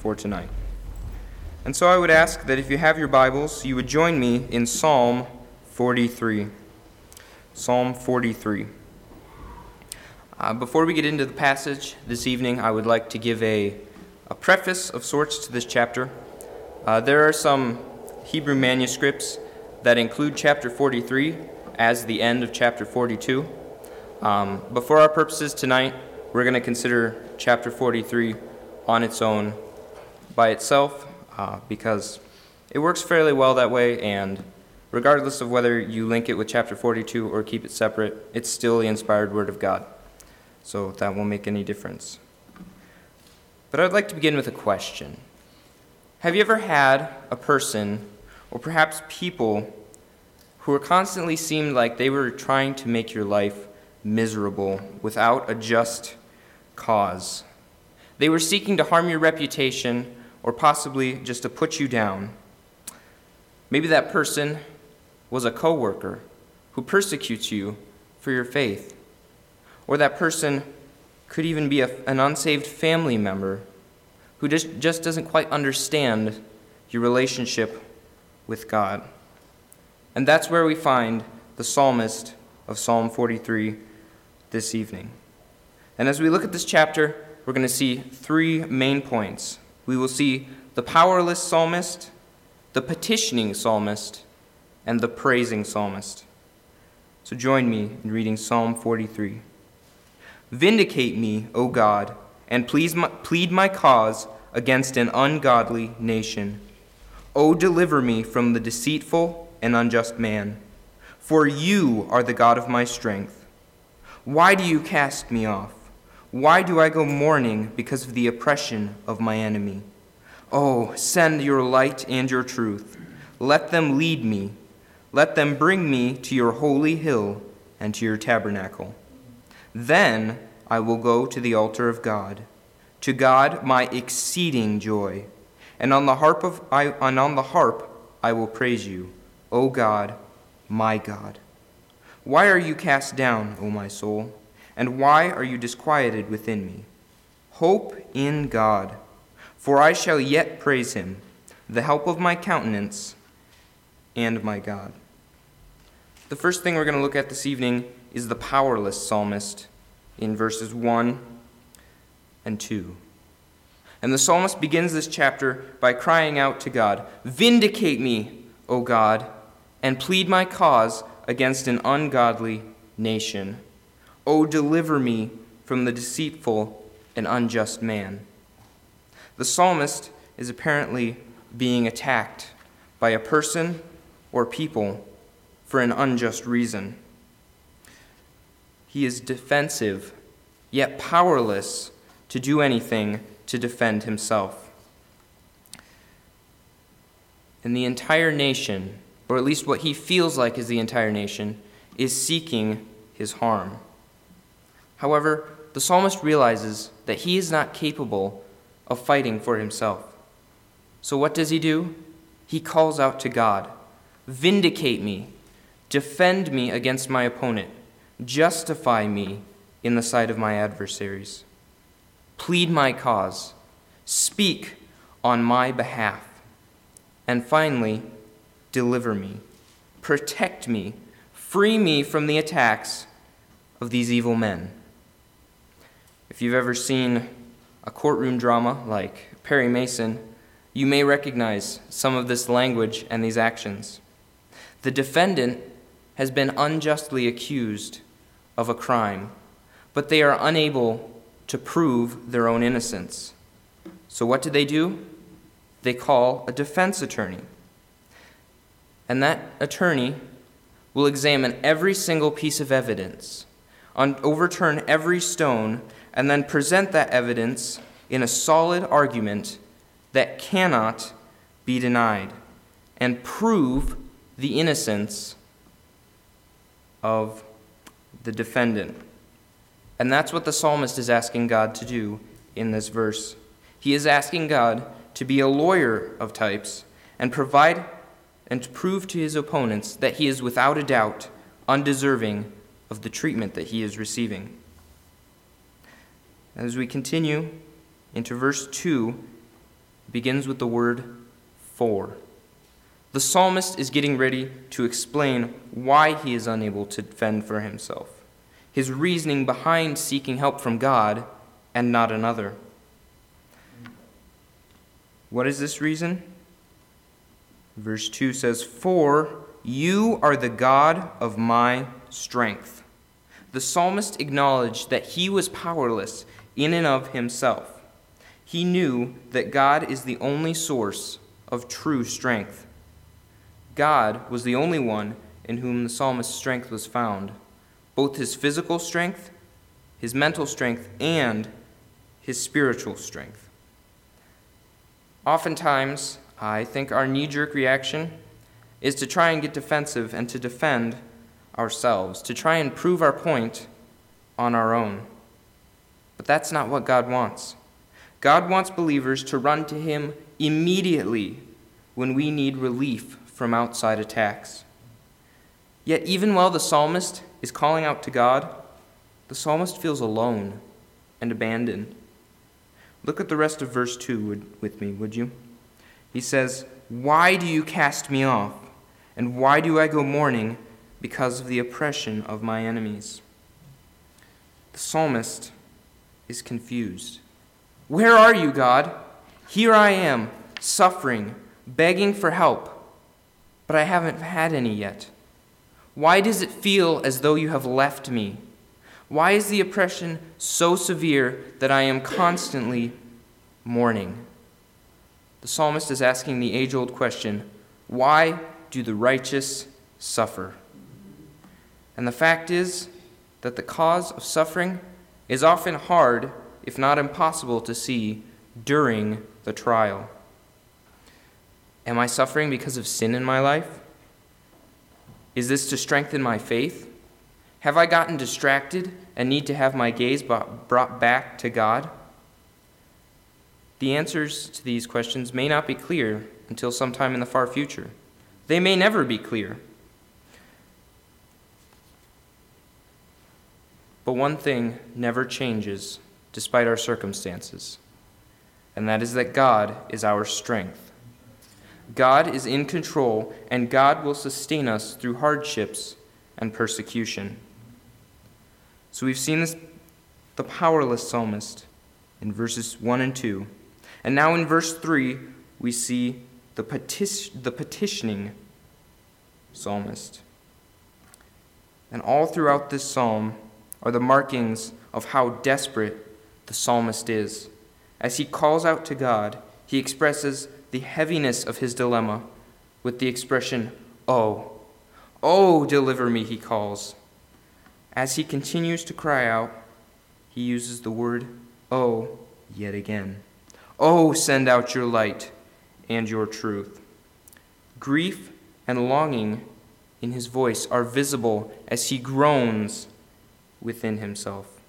for tonight. And so I would ask that if you have your Bibles, you would join me in Psalm 43. Psalm 43. Uh, before we get into the passage this evening, I would like to give a, a preface of sorts to this chapter. Uh, there are some Hebrew manuscripts that include chapter 43 as the end of chapter 42. Um, but for our purposes tonight, we're going to consider chapter 43 on its own by itself uh, because it works fairly well that way, and regardless of whether you link it with chapter 42 or keep it separate, it's still the inspired Word of God. So that won't make any difference. But I'd like to begin with a question Have you ever had a person, or perhaps people, who constantly seemed like they were trying to make your life miserable without a just cause? They were seeking to harm your reputation or possibly just to put you down. Maybe that person was a coworker who persecutes you for your faith. Or that person could even be a, an unsaved family member who just, just doesn't quite understand your relationship with God. And that's where we find the psalmist of Psalm 43 this evening. And as we look at this chapter, we're going to see three main points. We will see the powerless psalmist, the petitioning psalmist, and the praising psalmist. So join me in reading Psalm 43. Vindicate me, O God, and please my, plead my cause against an ungodly nation. O deliver me from the deceitful and unjust man, for you are the God of my strength. Why do you cast me off? Why do I go mourning because of the oppression of my enemy? Oh, send your light and your truth. Let them lead me. Let them bring me to your holy hill and to your tabernacle. Then I will go to the altar of God, to God my exceeding joy. And on the harp of I, and on the harp I will praise you, O God, my God. Why are you cast down, O my soul? And why are you disquieted within me? Hope in God, for I shall yet praise him, the help of my countenance and my God. The first thing we're going to look at this evening is the powerless psalmist in verses 1 and 2. And the psalmist begins this chapter by crying out to God Vindicate me, O God, and plead my cause against an ungodly nation. O deliver me from the deceitful and unjust man. The psalmist is apparently being attacked by a person or people for an unjust reason. He is defensive, yet powerless to do anything to defend himself. And the entire nation, or at least what he feels like is the entire nation, is seeking his harm. However, the psalmist realizes that he is not capable of fighting for himself. So what does he do? He calls out to God Vindicate me, defend me against my opponent. Justify me in the sight of my adversaries. Plead my cause. Speak on my behalf. And finally, deliver me. Protect me. Free me from the attacks of these evil men. If you've ever seen a courtroom drama like Perry Mason, you may recognize some of this language and these actions. The defendant has been unjustly accused of a crime, but they are unable to prove their own innocence. So, what do they do? They call a defense attorney. And that attorney will examine every single piece of evidence, overturn every stone, and then present that evidence in a solid argument that cannot be denied and prove the innocence of the defendant. And that's what the psalmist is asking God to do in this verse. He is asking God to be a lawyer of types and provide and to prove to his opponents that he is without a doubt undeserving of the treatment that he is receiving. As we continue into verse 2, begins with the word for. The psalmist is getting ready to explain why he is unable to fend for himself, his reasoning behind seeking help from God and not another. What is this reason? Verse 2 says, For you are the God of my strength. The psalmist acknowledged that he was powerless in and of himself. He knew that God is the only source of true strength. God was the only one in whom the psalmist's strength was found, both his physical strength, his mental strength, and his spiritual strength. Oftentimes, I think our knee jerk reaction is to try and get defensive and to defend ourselves, to try and prove our point on our own. That's not what God wants. God wants believers to run to Him immediately when we need relief from outside attacks. Yet, even while the psalmist is calling out to God, the psalmist feels alone and abandoned. Look at the rest of verse 2 with me, would you? He says, Why do you cast me off? And why do I go mourning? Because of the oppression of my enemies. The psalmist is confused. Where are you, God? Here I am, suffering, begging for help, but I haven't had any yet. Why does it feel as though you have left me? Why is the oppression so severe that I am constantly mourning? The psalmist is asking the age old question why do the righteous suffer? And the fact is that the cause of suffering is often hard, if not impossible, to see during the trial. Am I suffering because of sin in my life? Is this to strengthen my faith? Have I gotten distracted and need to have my gaze brought back to God? The answers to these questions may not be clear until sometime in the far future. They may never be clear. But one thing never changes despite our circumstances, and that is that God is our strength. God is in control, and God will sustain us through hardships and persecution. So we've seen this, the powerless psalmist in verses 1 and 2. And now in verse 3, we see the, the petitioning psalmist. And all throughout this psalm are the markings of how desperate the psalmist is. As he calls out to God, he expresses the heaviness of his dilemma with the expression, Oh, oh, deliver me, he calls. As he continues to cry out, he uses the word, Oh, yet again. Oh, send out your light and your truth. Grief and longing in his voice are visible as he groans within himself.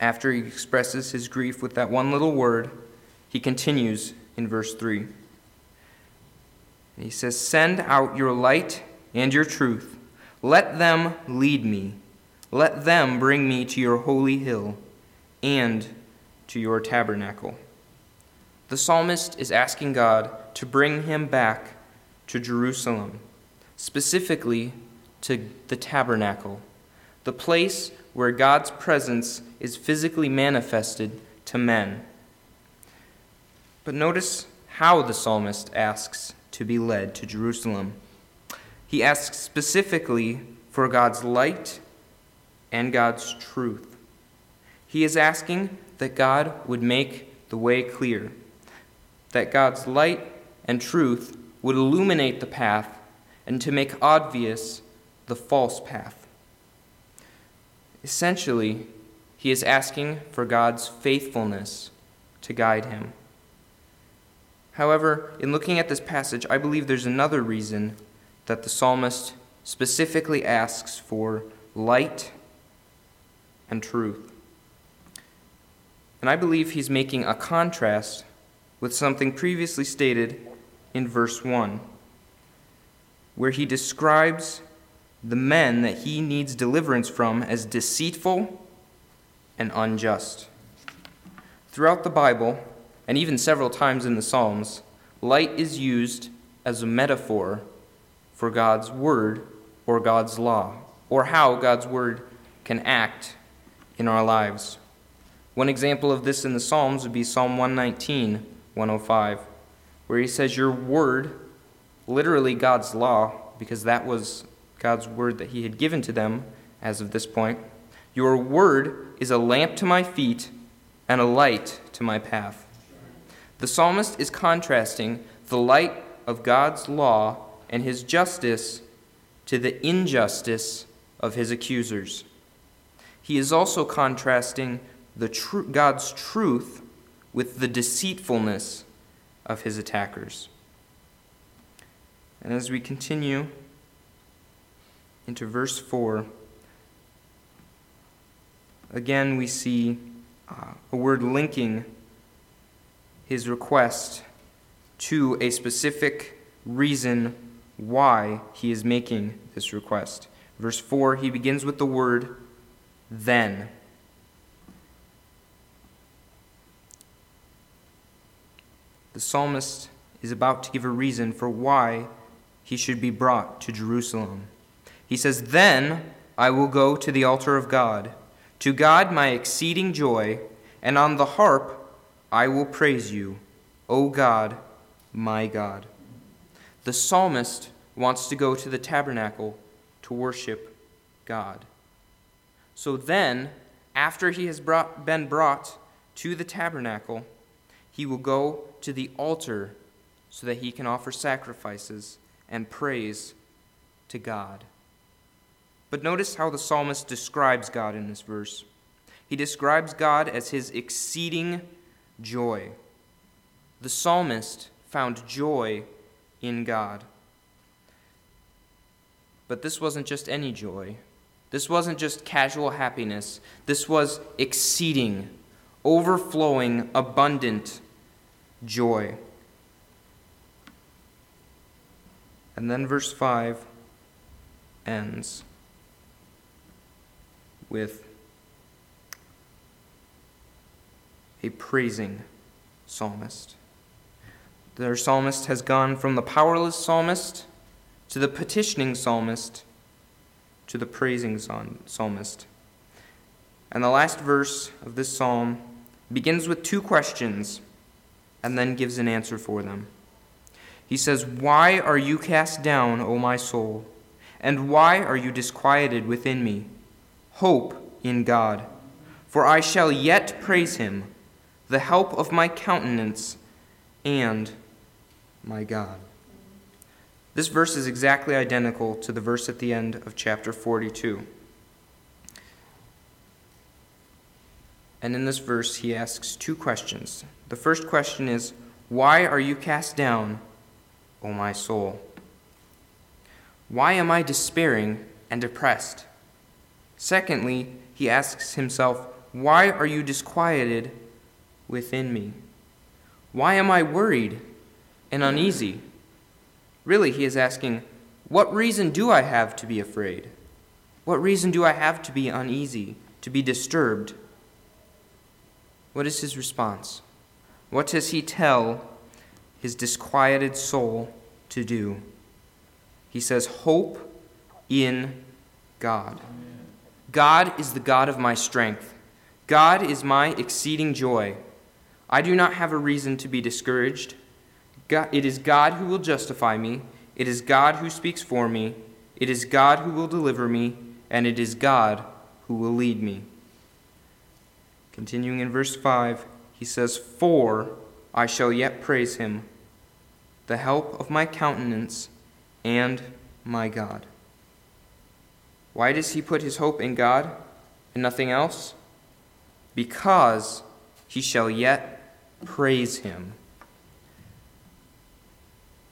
After he expresses his grief with that one little word, he continues in verse 3. He says, Send out your light and your truth. Let them lead me. Let them bring me to your holy hill and to your tabernacle. The psalmist is asking God to bring him back to Jerusalem, specifically to the tabernacle, the place where God's presence is physically manifested to men. But notice how the psalmist asks to be led to Jerusalem. He asks specifically for God's light and God's truth. He is asking that God would make the way clear, that God's light and truth would illuminate the path and to make obvious the false path. Essentially, he is asking for God's faithfulness to guide him. However, in looking at this passage, I believe there's another reason that the psalmist specifically asks for light and truth. And I believe he's making a contrast with something previously stated in verse 1, where he describes the men that he needs deliverance from as deceitful and unjust. Throughout the Bible, and even several times in the Psalms, light is used as a metaphor for God's word or God's law, or how God's word can act in our lives. One example of this in the Psalms would be Psalm 119, 105, where he says, Your word, literally God's law, because that was God's word that he had given to them as of this point. Your word is a lamp to my feet and a light to my path. The psalmist is contrasting the light of God's law and his justice to the injustice of his accusers. He is also contrasting the tr- God's truth with the deceitfulness of his attackers. And as we continue into verse 4, again we see uh, a word linking his request to a specific reason why he is making this request. Verse 4, he begins with the word then. The psalmist is about to give a reason for why he should be brought to Jerusalem. He says, Then I will go to the altar of God, to God my exceeding joy, and on the harp I will praise you, O God, my God. The psalmist wants to go to the tabernacle to worship God. So then, after he has brought, been brought to the tabernacle, he will go to the altar so that he can offer sacrifices and praise to God. But notice how the psalmist describes God in this verse. He describes God as his exceeding joy. The psalmist found joy in God. But this wasn't just any joy. This wasn't just casual happiness. This was exceeding, overflowing, abundant joy. And then verse 5 ends with a praising psalmist. The psalmist has gone from the powerless psalmist to the petitioning psalmist to the praising psalmist. And the last verse of this psalm begins with two questions and then gives an answer for them. He says, Why are you cast down, O my soul? And why are you disquieted within me? Hope in God, for I shall yet praise him, the help of my countenance and my God. This verse is exactly identical to the verse at the end of chapter 42. And in this verse, he asks two questions. The first question is, Why are you cast down, O my soul? Why am I despairing and depressed? Secondly, he asks himself, Why are you disquieted within me? Why am I worried and uneasy? Really, he is asking, What reason do I have to be afraid? What reason do I have to be uneasy, to be disturbed? What is his response? What does he tell his disquieted soul to do? He says, Hope in God. God is the God of my strength. God is my exceeding joy. I do not have a reason to be discouraged. God, it is God who will justify me. It is God who speaks for me. It is God who will deliver me. And it is God who will lead me. Continuing in verse 5, he says, For I shall yet praise him, the help of my countenance and my God. Why does he put his hope in God and nothing else? Because he shall yet praise him.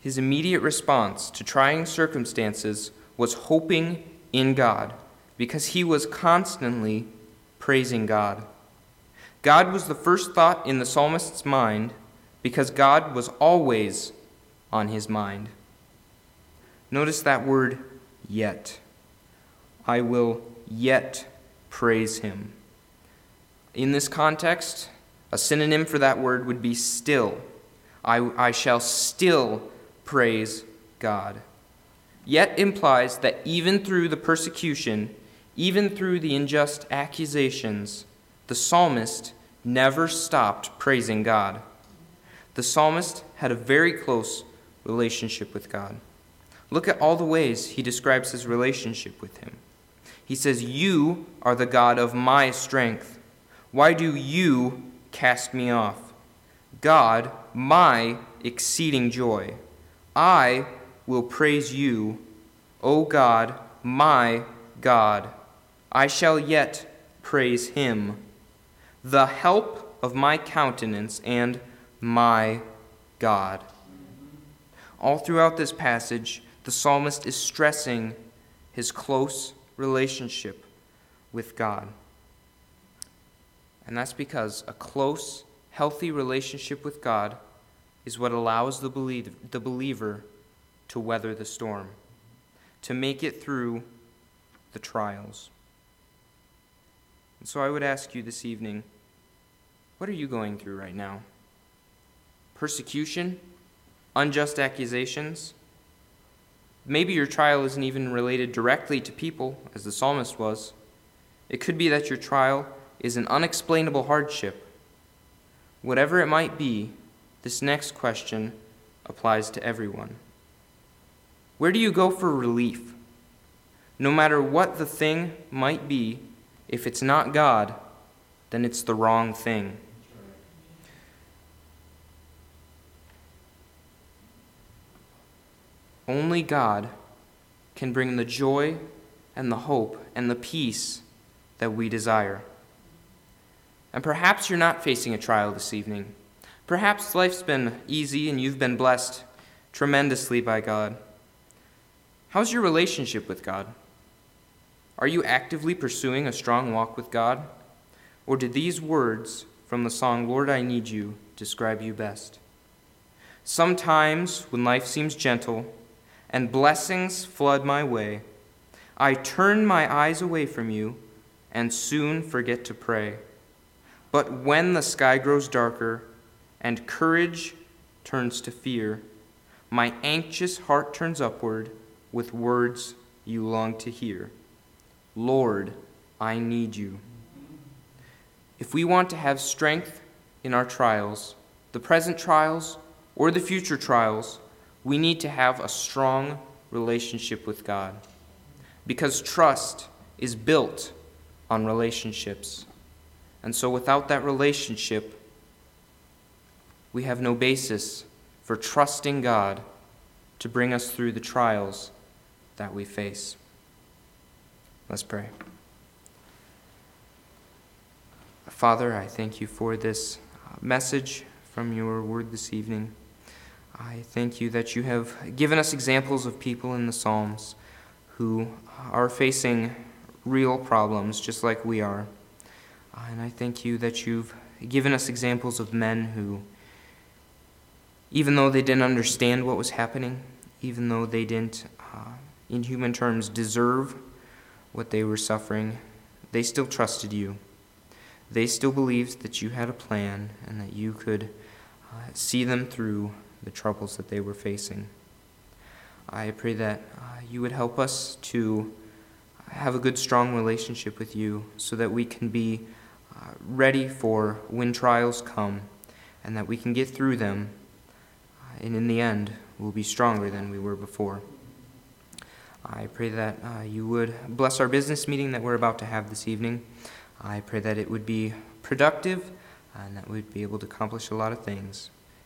His immediate response to trying circumstances was hoping in God because he was constantly praising God. God was the first thought in the psalmist's mind because God was always on his mind. Notice that word, yet. I will yet praise him. In this context, A synonym for that word would be still. I, I shall still praise God. Yet implies that even through the persecution, even through the unjust accusations, the psalmist never stopped praising God. The psalmist had a very close relationship with God. Look at all the ways he describes his relationship with him. He says, You are the God of my strength. Why do you cast me off? God, my exceeding joy. I will praise you, O God, my God. I shall yet praise him, the help of my countenance and my God. All throughout this passage, the psalmist is stressing his close relationship with God. And that's because a close, healthy relationship with God is what allows the, the believer to weather the storm, to make it through the trials. And so I would ask you this evening what are you going through right now? Persecution? Unjust accusations? Maybe your trial isn't even related directly to people, as the psalmist was. It could be that your trial is an unexplainable hardship. Whatever it might be, this next question applies to everyone. Where do you go for relief? No matter what the thing might be, if it's not God, then it's the wrong thing. Only God can bring the joy and the hope and the peace that we desire. And perhaps you're not facing a trial this evening. Perhaps life's been easy and you've been blessed tremendously by God. How's your relationship with God? Are you actively pursuing a strong walk with God? Or do these words from the song, Lord, I Need You, describe you best? Sometimes, when life seems gentle and blessings flood my way, I turn my eyes away from you and soon forget to pray. But when the sky grows darker and courage turns to fear, my anxious heart turns upward with words you long to hear. Lord, I need you. If we want to have strength in our trials, the present trials or the future trials, we need to have a strong relationship with God. Because trust is built on relationships. And so without that relationship, we have no basis for trusting God to bring us through the trials that we face. Let's pray. Father, I thank you for this uh, message from your word this evening. I thank you that you have given us examples of people in the Psalms who are facing real problems just like we are. And I thank you that you've given us examples of men who, even though they didn't understand what was happening, even though they didn't, uh, in human terms, deserve what they were suffering, they still trusted you. They still believed that you had a plan and that you could uh, see them through the troubles that they were facing. I pray that uh, you would help us to have a good, strong relationship with you so that we can be uh, ready for when trials come and that we can get through them. Uh, and in the end, we'll be stronger than we were before. I pray that uh, you would bless our business meeting that we're about to have this evening. I pray that it would be productive and that we'd be able to accomplish a lot of things.